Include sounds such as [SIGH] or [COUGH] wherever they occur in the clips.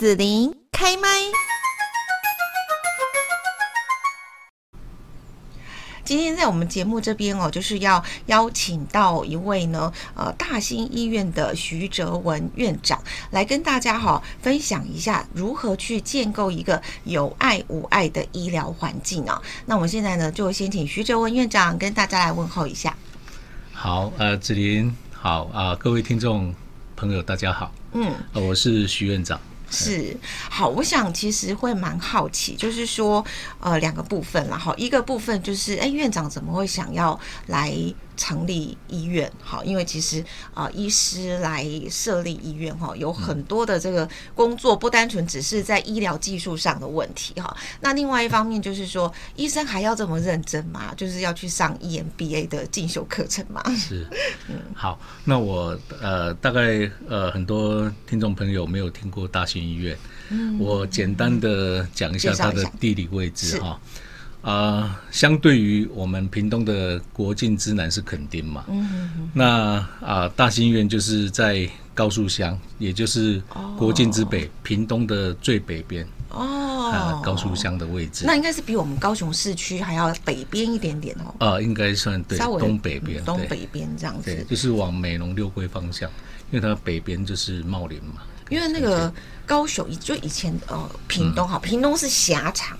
子琳开麦。今天在我们节目这边哦，就是要邀请到一位呢，呃，大兴医院的徐哲文院长来跟大家哈分享一下如何去建构一个有爱无爱的医疗环境啊。那我们现在呢，就先请徐哲文院长跟大家来问候一下。好，呃，子琳好啊，呃，各位听众朋友大家好，嗯，呃，我是徐院长。是。好，我想其实会蛮好奇，就是说，呃，两个部分啦，哈，一个部分就是，哎，院长怎么会想要来成立医院？好，因为其实啊、呃，医师来设立医院哈，有很多的这个工作，不单纯只是在医疗技术上的问题哈。那另外一方面就是说，医生还要这么认真吗？就是要去上 EMBA 的进修课程吗？是，[LAUGHS] 嗯，好，那我呃，大概呃，很多听众朋友没有听过大型医院，嗯，我简单的讲一下它的地理位置哈。啊、呃，相对于我们屏东的国境之南是垦丁嘛，嗯哼哼，那啊、呃，大新医院就是在高树乡，也就是国境之北，哦、屏东的最北边哦、呃，高树乡的位置，那应该是比我们高雄市区还要北边一点点哦。啊、呃，应该算对，东北边、嗯，东北边这样子，对，就是往美浓六龟方向，因为它北边就是茂林嘛。因为那个高雄，就以前呃，屏东哈，屏东是狭长。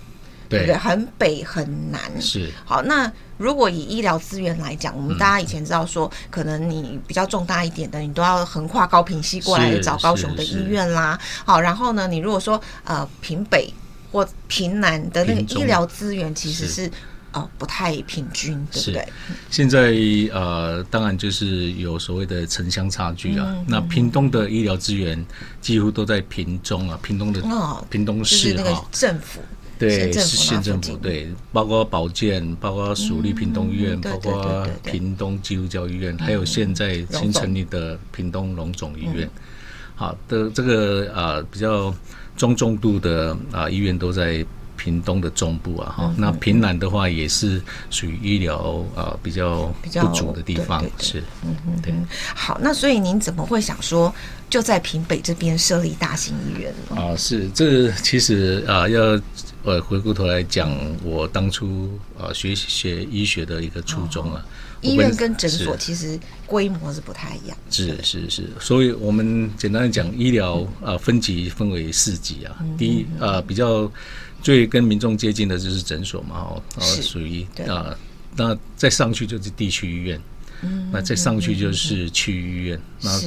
对，对，很北很南是好。那如果以医疗资源来讲，我们大家以前知道说，可能你比较重大一点的，你都要横跨高平溪过来找高雄的医院啦。好，然后呢，你如果说呃平北或平南的那个医疗资源，其实是呃不太平均，对不对？现在呃，当然就是有所谓的城乡差距啊。嗯、那屏东的医疗资源几乎都在屏中啊，屏东的哦屏东市哈、哦，政府。对，是县政府对，包括保健，包括属立屏东医院，包括屏东基督教医院，还有现在新成立的屏东龙总医院。好的，这个啊比较中重度的啊医院都在屏东的中部啊哈。那屏南的话也是属于医疗啊比较不足的地方，是嗯嗯对。好，那所以您怎么会想说就在屏北这边设立大型医院呢？啊，是这其实啊要。呃，回过头来讲，我当初啊学学医学的一个初衷啊，医院跟诊所其实规模是不太一样。是是是，所以我们简单的讲，医疗啊分级分为四级啊。第一啊，比较最跟民众接近的就是诊所嘛，哦，属于啊，那再上去就是地区医院，那再上去就是区域医院，那。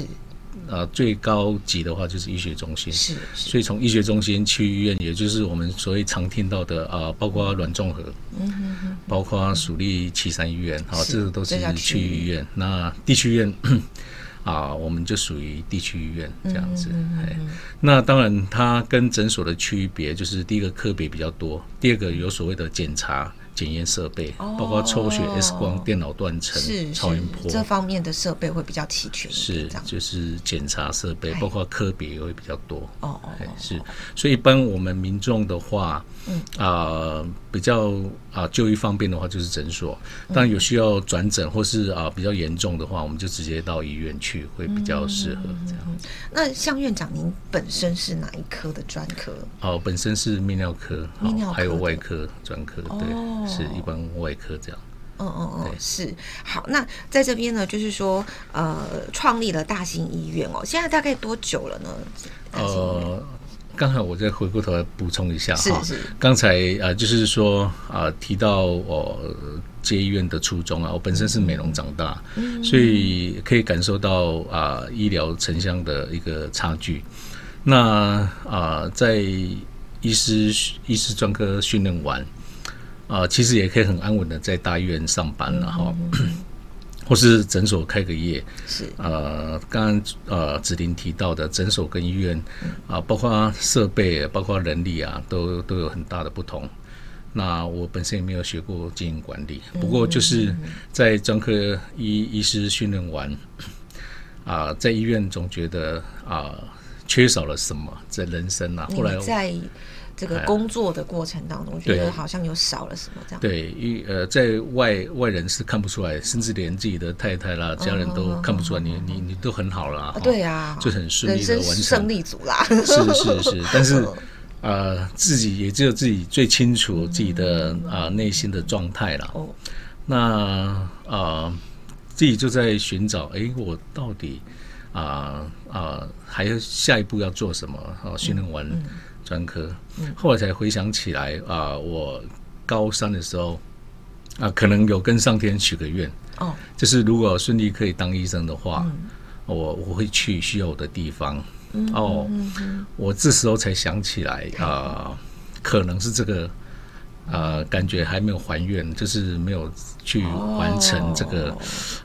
啊，最高级的话就是医学中心，是，是，所以从医学中心去医院，也就是我们所谓常听到的啊，包括阮综合，嗯包括属立七三医院，好，这个都是区域医院。那地区医院啊，我们就属于地区医院这样子。哎，那当然，它跟诊所的区别就是第一个科别比较多，第二个有所谓的检查。检验设备，包括抽血、X 光、电脑断层、超音波这方面的设备会比较齐全。是，就是检查设备，包括科别也会比较多。哦哦，是。所以一般我们民众的话，嗯啊、呃，比较啊就医方便的话就是诊所。当然有需要转诊或是啊比较严重的话，我们就直接到医院去，会比较适合这样。那向院长您本身是哪一科的专科？哦，本身是泌尿科，泌尿科还有外科专科，对。是一般外科这样，嗯嗯嗯，是好。那在这边呢，就是说，呃，创立了大型医院哦，现在大概多久了呢？呃，刚才我再回过头来补充一下哈。刚才呃，就是说啊、呃，提到我接医院的初衷啊，我本身是美容长大，嗯，所以可以感受到啊、呃，医疗城乡的一个差距。那啊、呃，在医师医师专科训练完。啊、呃，其实也可以很安稳的在大医院上班了哈，或是诊所开个业。是呃，刚刚呃子琳提到的诊所跟医院啊、呃，包括设备、包括人力啊，都都有很大的不同。那我本身也没有学过经营管理，不过就是在专科医医师训练完啊、呃，在医院总觉得啊、呃，缺少了什么在人生啊？后来在这个工作的过程当中，觉得好像有少了什么这样。对，一呃，在外外人是看不出来，甚至连自己的太太啦、家人都看不出来，你你你都很好了。对啊，就很顺利的完成。胜利组啦。是是是，[LAUGHS] 但是呃，自己也只有自己最清楚自己的啊内心的状态了。哦。那啊，自己就在寻找，哎，我到底啊啊，还要下一步要做什么？啊，训练完专科，后来才回想起来啊，我高三的时候啊，可能有跟上天许个愿，哦，就是如果顺利可以当医生的话，我我会去需要我的地方。哦，我这时候才想起来啊，可能是这个。呃，感觉还没有还愿，就是没有去完成这个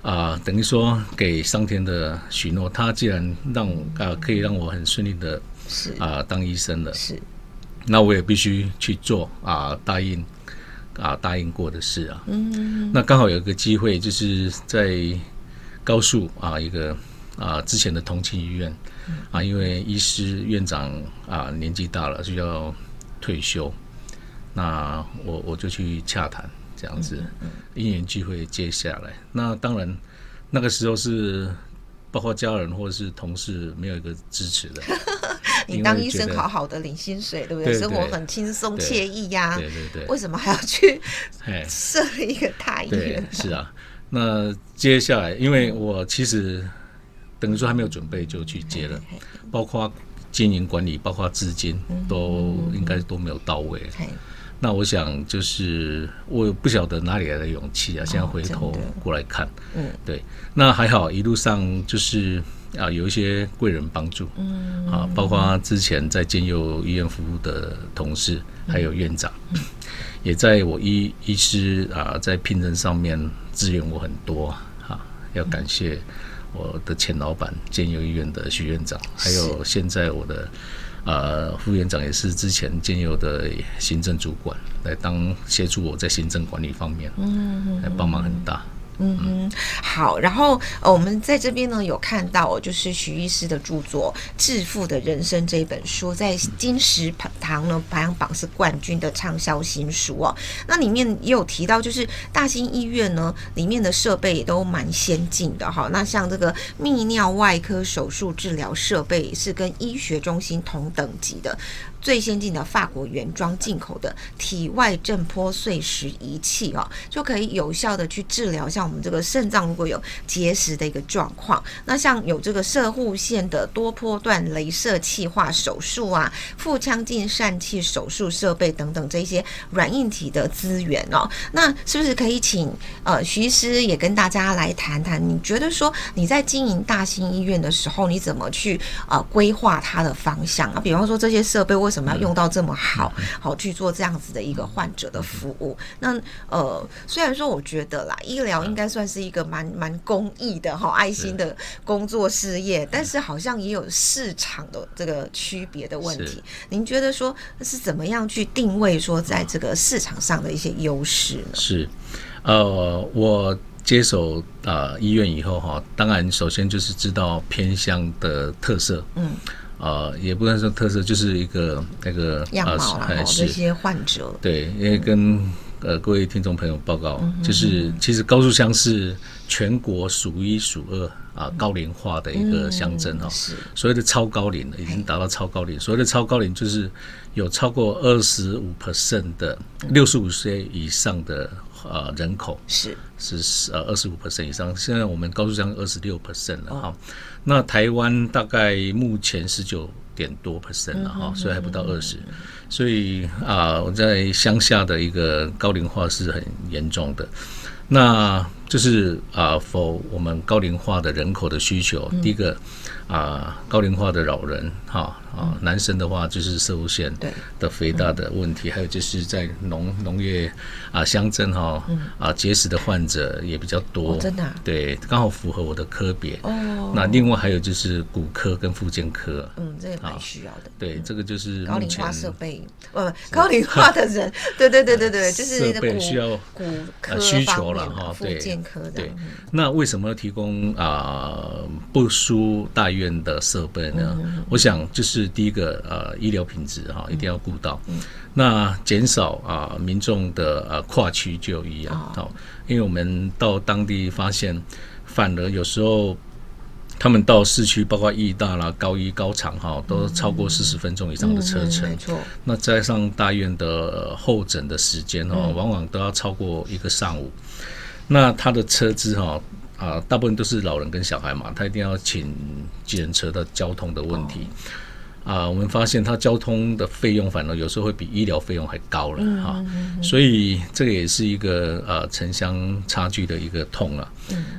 啊、oh. 呃，等于说给上天的许诺。他既然让啊、呃，可以让我很顺利的啊、呃、当医生的，是，那我也必须去做啊、呃，答应啊、呃、答应过的事啊。嗯、mm，hmm. 那刚好有一个机会，就是在高速啊一个啊、呃、之前的同庆医院啊，因为医师院长啊、呃、年纪大了，就要退休。那我我就去洽谈这样子，因缘聚会接下来。那当然，那个时候是包括家人或者是同事没有一个支持的。[LAUGHS] 你当医生好好的领薪水，对不对？生活很轻松惬意呀。对对对。为什么还要去设立一个大医院？是啊。那接下来，因为我其实等于说还没有准备就去接了，包括经营管理，包括资金都应该都没有到位。那我想就是我不晓得哪里来的勇气啊！现在回头过来看，嗯，对，那还好，一路上就是啊，有一些贵人帮助，嗯，啊，包括之前在建佑医院服务的同事，还有院长，[LAUGHS] 也在我医医师啊在聘任上面支援我很多啊，要感谢我的前老板建佑医院的徐院长，还有现在我的。呃，副院长也是之前建佑的行政主管，来当协助我在行政管理方面，嗯，来帮忙很大。嗯嗯哼，好，然后呃，我们在这边呢有看到，就是徐医师的著作《致富的人生》这一本书，在金石堂呢排行榜是冠军的畅销新书哦。那里面也有提到，就是大兴医院呢里面的设备也都蛮先进的哈。那像这个泌尿外科手术治疗设备是跟医学中心同等级的。最先进的法国原装进口的体外震波碎石仪器哦，就可以有效的去治疗像我们这个肾脏如果有结石的一个状况。那像有这个射护腺的多波段镭射气化手术啊，腹腔镜疝气手术设备等等这些软硬体的资源哦，那是不是可以请呃徐医师也跟大家来谈谈？你觉得说你在经营大型医院的时候，你怎么去呃规划它的方向啊？比方说这些设备为什么要用到这么好，好去做这样子的一个患者的服务？那呃，虽然说我觉得啦，医疗应该算是一个蛮蛮公益的哈爱心的工作事业，但是好像也有市场的这个区别的问题。您觉得说是怎么样去定位说在这个市场上的一些优势呢？是，呃，我接手啊、呃、医院以后哈，当然首先就是知道偏乡的特色，嗯。啊、呃，也不能说特色，就是一个那个样貌啊，这些患者。对，因为跟、嗯、呃各位听众朋友报告，嗯、就是其实高速乡是全国数一数二啊高龄化的一个乡镇哦。是。所谓的超高龄的，已经达到超高龄。所谓的超高龄，就是有超过二十五 percent 的六十五岁以上的。呃，人口是是呃二十五 percent 以上，现在我们高速乡二十六 percent 了哈。哦、那台湾大概目前十九点多 percent 了哈，嗯、所以还不到二十。所以啊、呃，我在乡下的一个高龄化是很严重的。那就是啊，否、呃、我们高龄化的人口的需求，嗯、第一个啊、呃，高龄化的老人哈。啊，男生的话就是射物腺的肥大的问题，还有就是在农农业啊乡镇哈啊结石的患者也比较多，真的对，刚好符合我的科别。哦，那另外还有就是骨科跟附件科，嗯，这也蛮需要的。对，这个就是高龄化设备，呃，高龄化的人，[LAUGHS] 对对对对对，就是需要骨科需求了哈，对，健科的。对，那为什么要提供啊、呃、不输大院的设备呢？我想就是第一个呃医疗品质哈、哦、一定要顾到，嗯、那减少啊、呃、民众的呃跨区就医啊，好、哦，因为我们到当地发现，反而有时候。他们到市区，包括义大啦、高一、高长哈，都超过四十分钟以上的车程。嗯嗯、没错。那加上大院的候诊的时间哦，往往都要超过一个上午。嗯、那他的车资哈啊，大部分都是老人跟小孩嘛，他一定要请计程车的交通的问题。哦啊，我们发现它交通的费用反而有时候会比医疗费用还高了哈，所以这个也是一个呃城乡差距的一个痛了。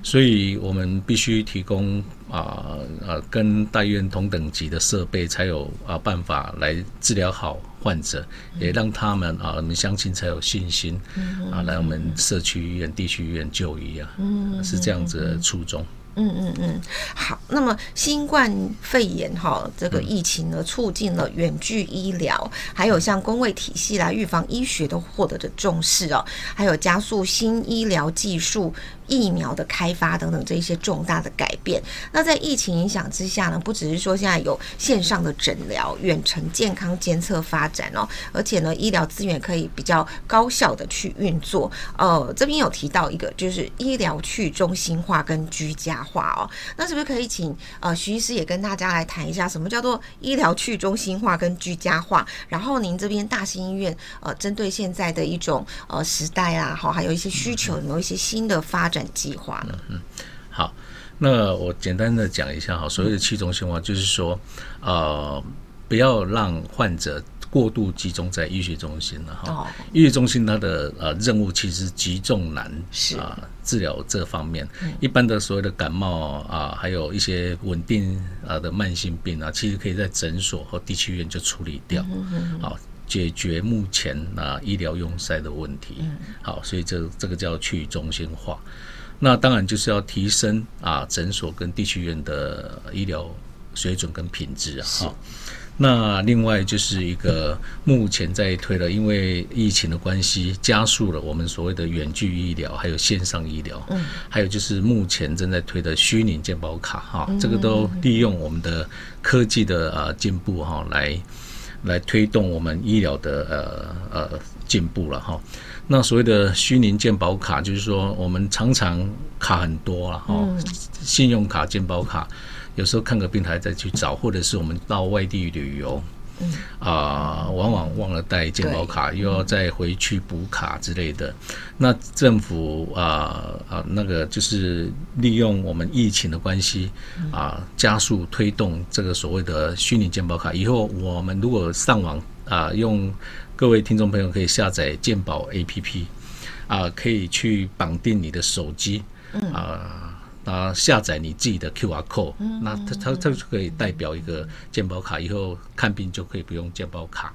所以我们必须提供啊呃跟大医院同等级的设备，才有啊办法来治疗好患者，也让他们啊我们相信才有信心啊来我们社区医院、地区医院就医啊，是这样子的初衷。嗯嗯嗯，好。那么新冠肺炎哈，这个疫情呢，促进了远距医疗，还有像公卫体系来预防医学都获得的重视哦，还有加速新医疗技术。疫苗的开发等等这一些重大的改变，那在疫情影响之下呢，不只是说现在有线上的诊疗、远程健康监测发展哦，而且呢，医疗资源可以比较高效的去运作。呃，这边有提到一个，就是医疗去中心化跟居家化哦。那是不是可以请呃徐医师也跟大家来谈一下，什么叫做医疗去中心化跟居家化？然后您这边大型医院呃，针对现在的一种呃时代啊，好，还有一些需求，有没有一些新的发展？计划呢？嗯，好，那我简单的讲一下哈，所谓的去中心化，就是说，呃，不要让患者过度集中在医学中心了哈。哦，医学中心它的呃任务其实极重难是。啊，治疗这方面，一般的所谓的感冒啊，还有一些稳定啊的慢性病啊，其实可以在诊所和地区医院就处理掉，好，解决目前啊医疗用塞的问题。好，所以这这个叫去中心化。那当然就是要提升啊诊所跟地区医院的医疗水准跟品质啊。好，那另外就是一个 [LAUGHS] 目前在推的，因为疫情的关系，加速了我们所谓的远距医疗，还有线上医疗。嗯。还有就是目前正在推的虚拟健保卡哈，这个都利用我们的科技的啊进步哈，来来推动我们医疗的呃呃进步了哈。那所谓的虚拟健保卡，就是说我们常常卡很多了哈，信用卡、健保卡，有时候看个病还再去找，或者是我们到外地旅游，啊，往往忘了带健保卡，又要再回去补卡之类的。那政府啊啊，那个就是利用我们疫情的关系啊，加速推动这个所谓的虚拟健保卡。以后我们如果上网啊用。各位听众朋友可以下载健保 APP，啊，可以去绑定你的手机，啊，啊，下载你自己的 QR code，那它它它就可以代表一个健保卡，以后看病就可以不用健保卡，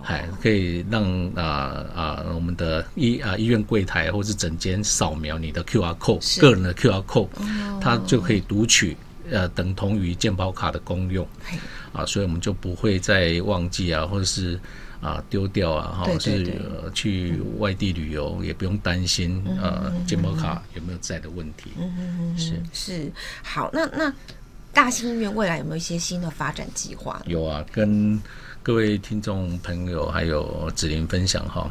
还可以让啊啊我们的医啊医院柜台或是诊间扫描你的 QR code，个人的 QR code，它就可以读取，呃，等同于健保卡的功用，啊，所以我们就不会再忘记啊，或者是。啊，丢掉啊，哈，是去外地旅游也不用担心呃，健保卡有没有在的问题。嗯嗯嗯是是好，那那大兴医院未来有没有一些新的发展计划？有啊，跟各位听众朋友还有子林分享哈。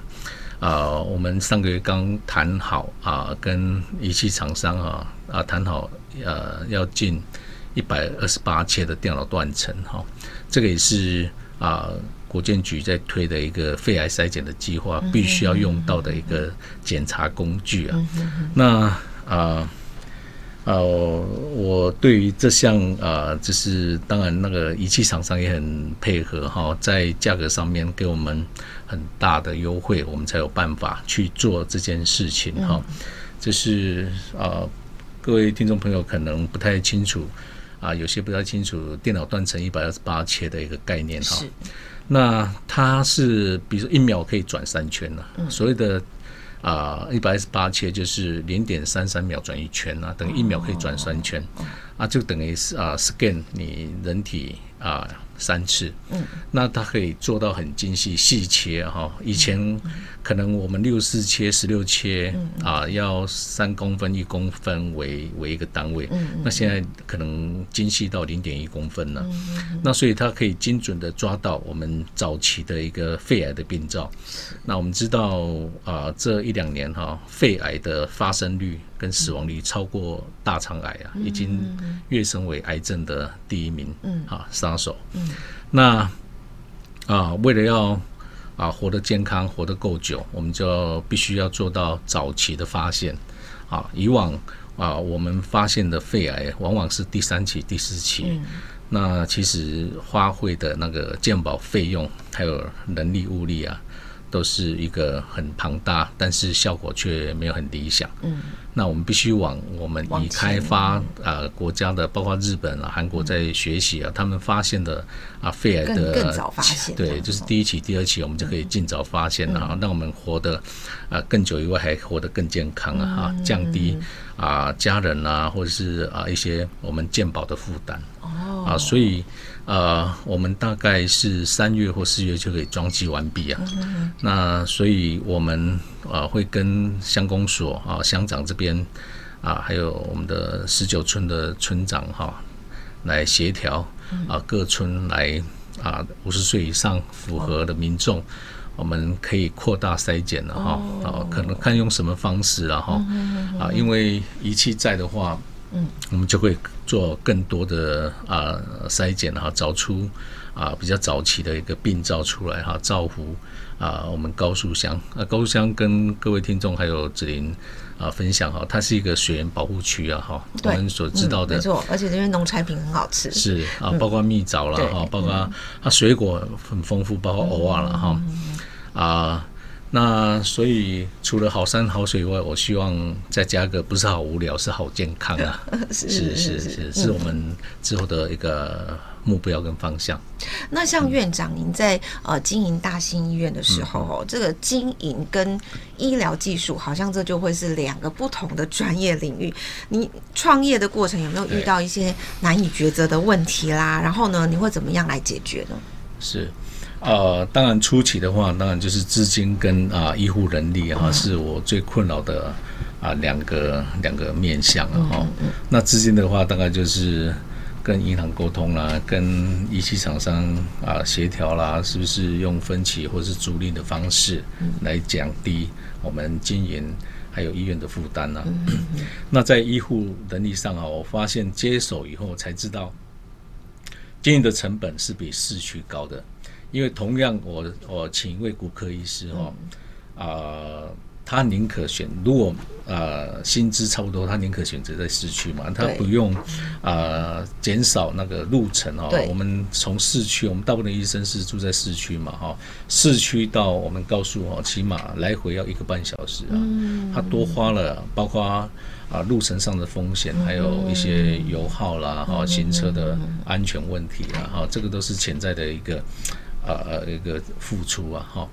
啊，我们上个月刚谈好啊，跟仪器厂商啊啊谈好，呃，要进一百二十八切的电脑断层哈，这个也是啊。国健局在推的一个肺癌筛检的计划，必须要用到的一个检查工具啊。那啊呃，我对于这项啊，就是当然那个仪器厂商也很配合哈，在价格上面给我们很大的优惠，我们才有办法去做这件事情哈。这是啊，各位听众朋友可能不太清楚啊，有些不太清楚电脑断层一百二十八切的一个概念哈。那它是，比如说一秒可以转三圈呐、啊，所谓的啊一百二十八切就是零点三三秒转一圈啊，等于一秒可以转三圈，啊就等于是啊 scan 你人体啊。三次，嗯，那它可以做到很精细细切哈。以前可能我们六四切、十六切啊，要三公分、一公分为为一个单位，嗯，那现在可能精细到零点一公分了。那所以它可以精准的抓到我们早期的一个肺癌的病灶。那我们知道啊，这一两年哈，肺癌的发生率跟死亡率超过大肠癌啊，已经跃升为癌症的第一名，嗯，啊，杀手，嗯。那啊，为了要啊活得健康、活得够久，我们就必须要做到早期的发现。啊，以往啊，我们发现的肺癌往往是第三期、第四期。嗯、那其实花费的那个鉴保费用还有人力物力啊。都是一个很庞大，但是效果却没有很理想。嗯，那我们必须往我们已开发啊、呃、国家的，包括日本啊、韩国在学习啊，嗯、他们发现的啊肺癌的更，早发现，对，就是第一期、第二期，我们就可以尽早发现了啊，让、嗯、我们活得啊更久以外，还活得更健康啊，哈、嗯，降低啊家人啊或者是啊一些我们健保的负担。哦，啊，所以。呃，我们大概是三月或四月就可以装机完毕啊。那所以我们啊会跟乡公所啊乡长这边啊，还有我们的十九村的村长哈，来协调啊各村来啊五十岁以上符合的民众，我们可以扩大筛检了哈。啊，可能看用什么方式了哈。啊，因为仪器在的话。嗯，我们就会做更多的啊筛检哈，找出啊比较早期的一个病灶出来哈，造福啊我们高树乡啊，高树乡跟各位听众还有子琳啊分享哈，它是一个水源保护区啊哈，我们所知道的、嗯、没错，而且这边农产品很好吃，是啊，包括蜜枣了哈，包括它水果很丰富，包括藕啊了哈。啊。那所以除了好山好水以外，我希望再加个不是好无聊，是好健康啊！[LAUGHS] 是是是是，是我们之后的一个目标跟方向。那像院长您在呃经营大兴医院的时候哦，这个经营跟医疗技术好像这就会是两个不同的专业领域。你创业的过程有没有遇到一些难以抉择的问题啦？然后呢，你会怎么样来解决呢？是。呃，当然初期的话，当然就是资金跟啊、呃、医护人力哈、啊，是我最困扰的啊两个两个面向了哈。那资金的话，大概就是跟银行沟通啦，跟仪器厂商啊协调啦，是不是用分期或是租赁的方式来降低我们经营还有医院的负担呢？那在医护能力上啊，我发现接手以后才知道，经营的成本是比市区高的。因为同样我，我我请一位骨科医师哦，啊、呃，他宁可选，如果呃薪资差不多，他宁可选择在市区嘛，他不用啊减、呃、少那个路程哦。我们从市区，我们大部分医生是住在市区嘛哈，市区到我们高速哦，起码来回要一个半小时啊，他多花了，包括啊路程上的风险，还有一些油耗啦哈，行车的安全问题啦哈，这个都是潜在的一个。呃，一个付出啊，哈，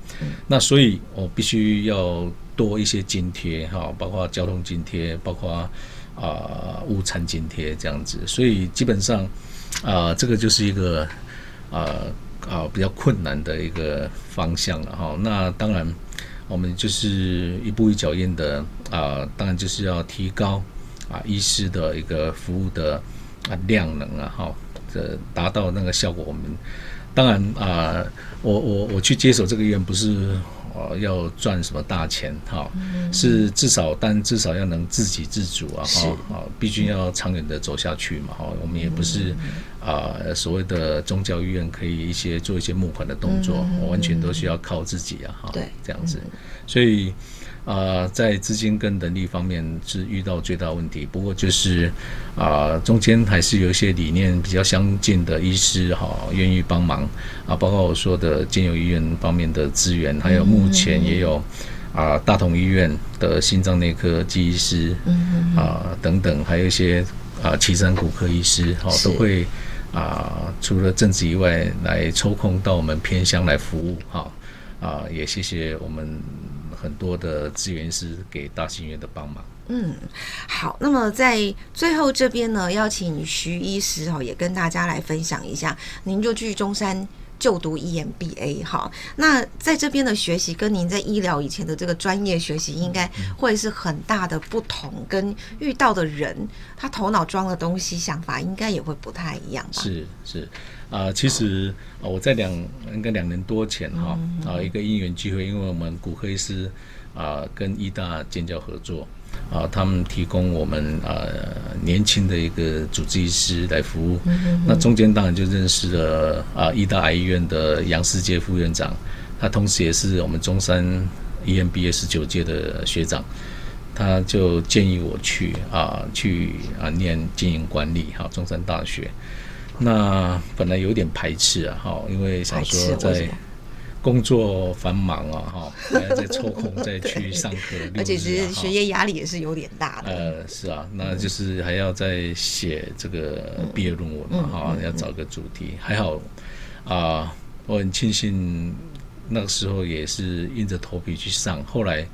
那所以我必须要多一些津贴，哈，包括交通津贴，包括啊午餐津贴这样子，所以基本上啊，这个就是一个啊啊比较困难的一个方向了，哈。那当然，我们就是一步一脚印的啊，当然就是要提高啊医师的一个服务的啊量能啊，哈，这达到那个效果，我们。当然啊、呃，我我我去接手这个医院不是呃要赚什么大钱哈，是至少但至少要能自给自足啊哈啊，毕竟要长远的走下去嘛哈，我们也不是啊、呃、所谓的宗教医院可以一些做一些募款的动作，完全都需要靠自己啊哈，对，这样子，所以。啊、呃，在资金跟能力方面是遇到最大问题，不过就是啊、呃，中间还是有一些理念比较相近的医师哈，愿意帮忙啊，包括我说的建友医院方面的资源，还有目前也有啊大同医院的心脏内科技医师啊等等，还有一些啊岐山骨科医师哈，都会啊除了正职以外来抽空到我们偏乡来服务哈啊，也谢谢我们。很多的资源师给大兴医院的帮忙。嗯，好，那么在最后这边呢，邀请徐医师哈，也跟大家来分享一下，您就去中山就读 EMBA 哈，那在这边的学习跟您在医疗以前的这个专业学习，应该会是很大的不同，跟遇到的人，他头脑装的东西、想法，应该也会不太一样吧？是是啊、呃，其实我在两应该两年多前哈啊一个因缘机会，因为我们骨科医师啊、呃、跟医大建教合作。啊，他们提供我们呃年轻的一个主治医师来服务，那中间当然就认识了啊医大癌医院的杨世杰副院长，他同时也是我们中山 EMBA 十九届的学长，他就建议我去啊去啊念经营管理哈中山大学，那本来有点排斥啊哈，因为想说在。工作繁忙啊，哈，还要再抽空再去上课，啊，而且其实学业压力也是有点大的。呃，是啊，那就是还要再写这个毕业论文嘛，哈，要找个主题。还好啊，我很庆幸那个时候也是硬着头皮去上。后来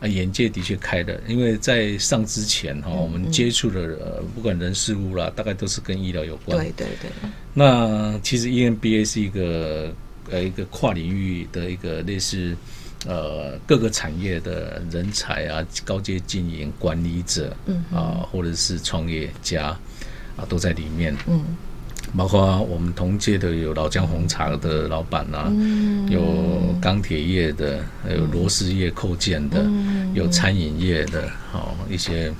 啊，眼界的确开了，因为在上之前哈，我们接触的呃，不管人事物啦，大概都是跟医疗有关。对对对。那其实 EMBA 是一个。呃，一个跨领域的一个类似，呃，各个产业的人才啊，高阶经营管理者，嗯啊，或者是创业家啊，都在里面。嗯，包括我们同届的有老姜红茶的老板呐、有钢铁业的，还有螺丝业扣件的，嗯、有餐饮业的，好一些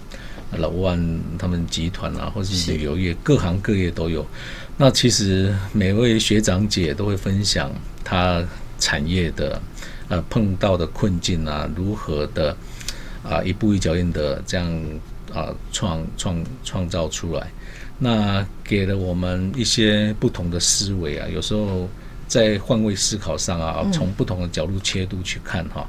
老万他们集团啊，或是旅游业，各行各业都有。那其实每位学长姐都会分享他产业的呃碰到的困境啊，如何的啊一步一脚印的这样啊创创创造出来，那给了我们一些不同的思维啊，有时候在换位思考上啊，从不同的角度切度去看哈，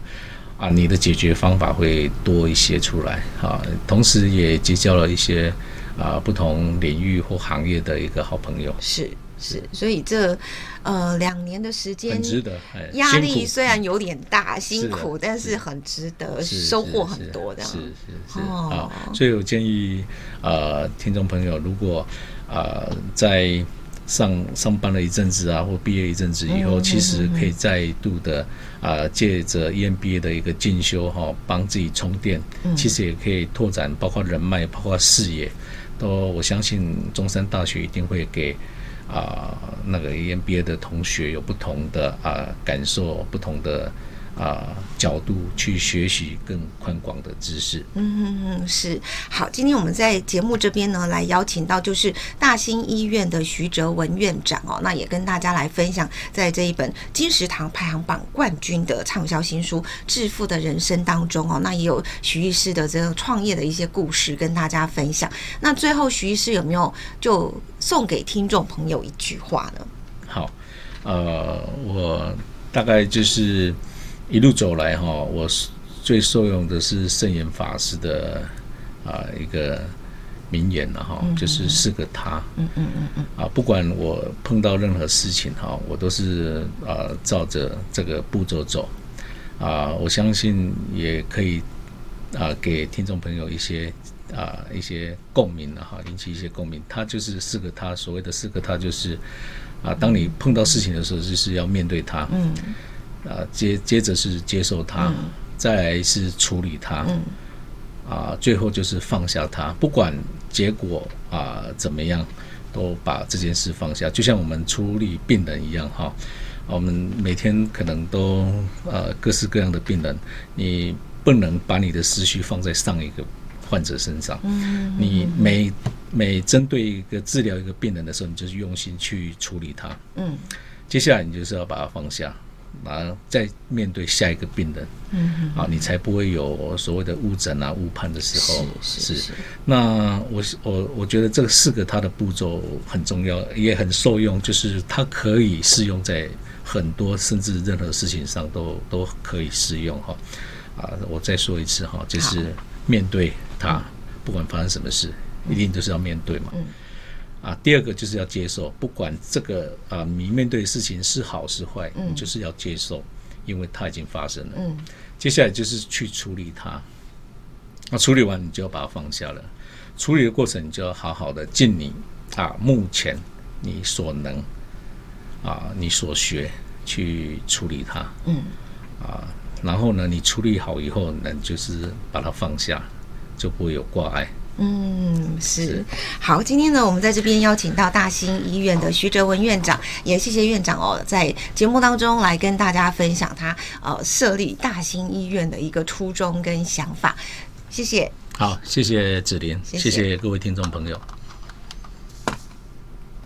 你的解决方法会多一些出来啊，同时也结交了一些。啊，不同领域或行业的一个好朋友是是，所以这呃两年的时间很值得，压力虽然有点大，辛苦，但是很值得，收获很多的。是是是啊，所以我建议呃听众朋友，如果啊在上上班了一阵子啊，或毕业一阵子以后，其实可以再度的啊借着 EMBA 的一个进修哈，帮自己充电，其实也可以拓展包括人脉，包括视野。都，我相信中山大学一定会给啊、呃、那个 EMBA 的同学有不同的啊、呃、感受，不同的。啊，角度去学习更宽广的知识。嗯嗯，是好。今天我们在节目这边呢，来邀请到就是大兴医院的徐哲文院长哦，那也跟大家来分享在这一本金石堂排行榜冠军的畅销新书《致富的人生》当中哦，那也有徐医师的这个创业的一些故事跟大家分享。那最后，徐医师有没有就送给听众朋友一句话呢？好，呃，我大概就是。一路走来哈，我最受用的是圣严法师的啊一个名言了哈，就是四个他。嗯嗯嗯嗯。啊，不管我碰到任何事情哈，我都是啊照着这个步骤走。啊，我相信也可以啊给听众朋友一些啊一些共鸣了哈，引起一些共鸣。他就是四个他，所谓的四个他就是啊，当你碰到事情的时候，就是要面对他。嗯。啊，接接着是接受它，嗯、再来是处理它，嗯、啊，最后就是放下它。不管结果啊怎么样，都把这件事放下。就像我们处理病人一样，哈、啊，我们每天可能都呃各式各样的病人，你不能把你的思绪放在上一个患者身上。嗯、你每每针对一个治疗一个病人的时候，你就是用心去处理它。嗯，接下来你就是要把它放下。啊，再面对下一个病人，嗯，啊，你才不会有所谓的误诊啊、误判的时候。是是，是。那我我我觉得这四个它的步骤很重要，也很受用，就是它可以适用在很多甚至任何事情上都都可以适用哈。啊，我再说一次哈，就是面对它，不管发生什么事，一定都是要面对嘛。嗯。啊，第二个就是要接受，不管这个啊，你面对的事情是好是坏，嗯、你就是要接受，因为它已经发生了。嗯，接下来就是去处理它。那处理完你就要把它放下了。处理的过程你就要好好的尽你啊目前你所能啊你所学去处理它。嗯。啊，然后呢，你处理好以后，呢就是把它放下，就不会有挂碍。嗯，是，好。今天呢，我们在这边邀请到大兴医院的徐哲文院长，也谢谢院长哦，在节目当中来跟大家分享他呃设立大兴医院的一个初衷跟想法。谢谢。好，谢谢子琳，谢谢，谢谢各位听众朋友。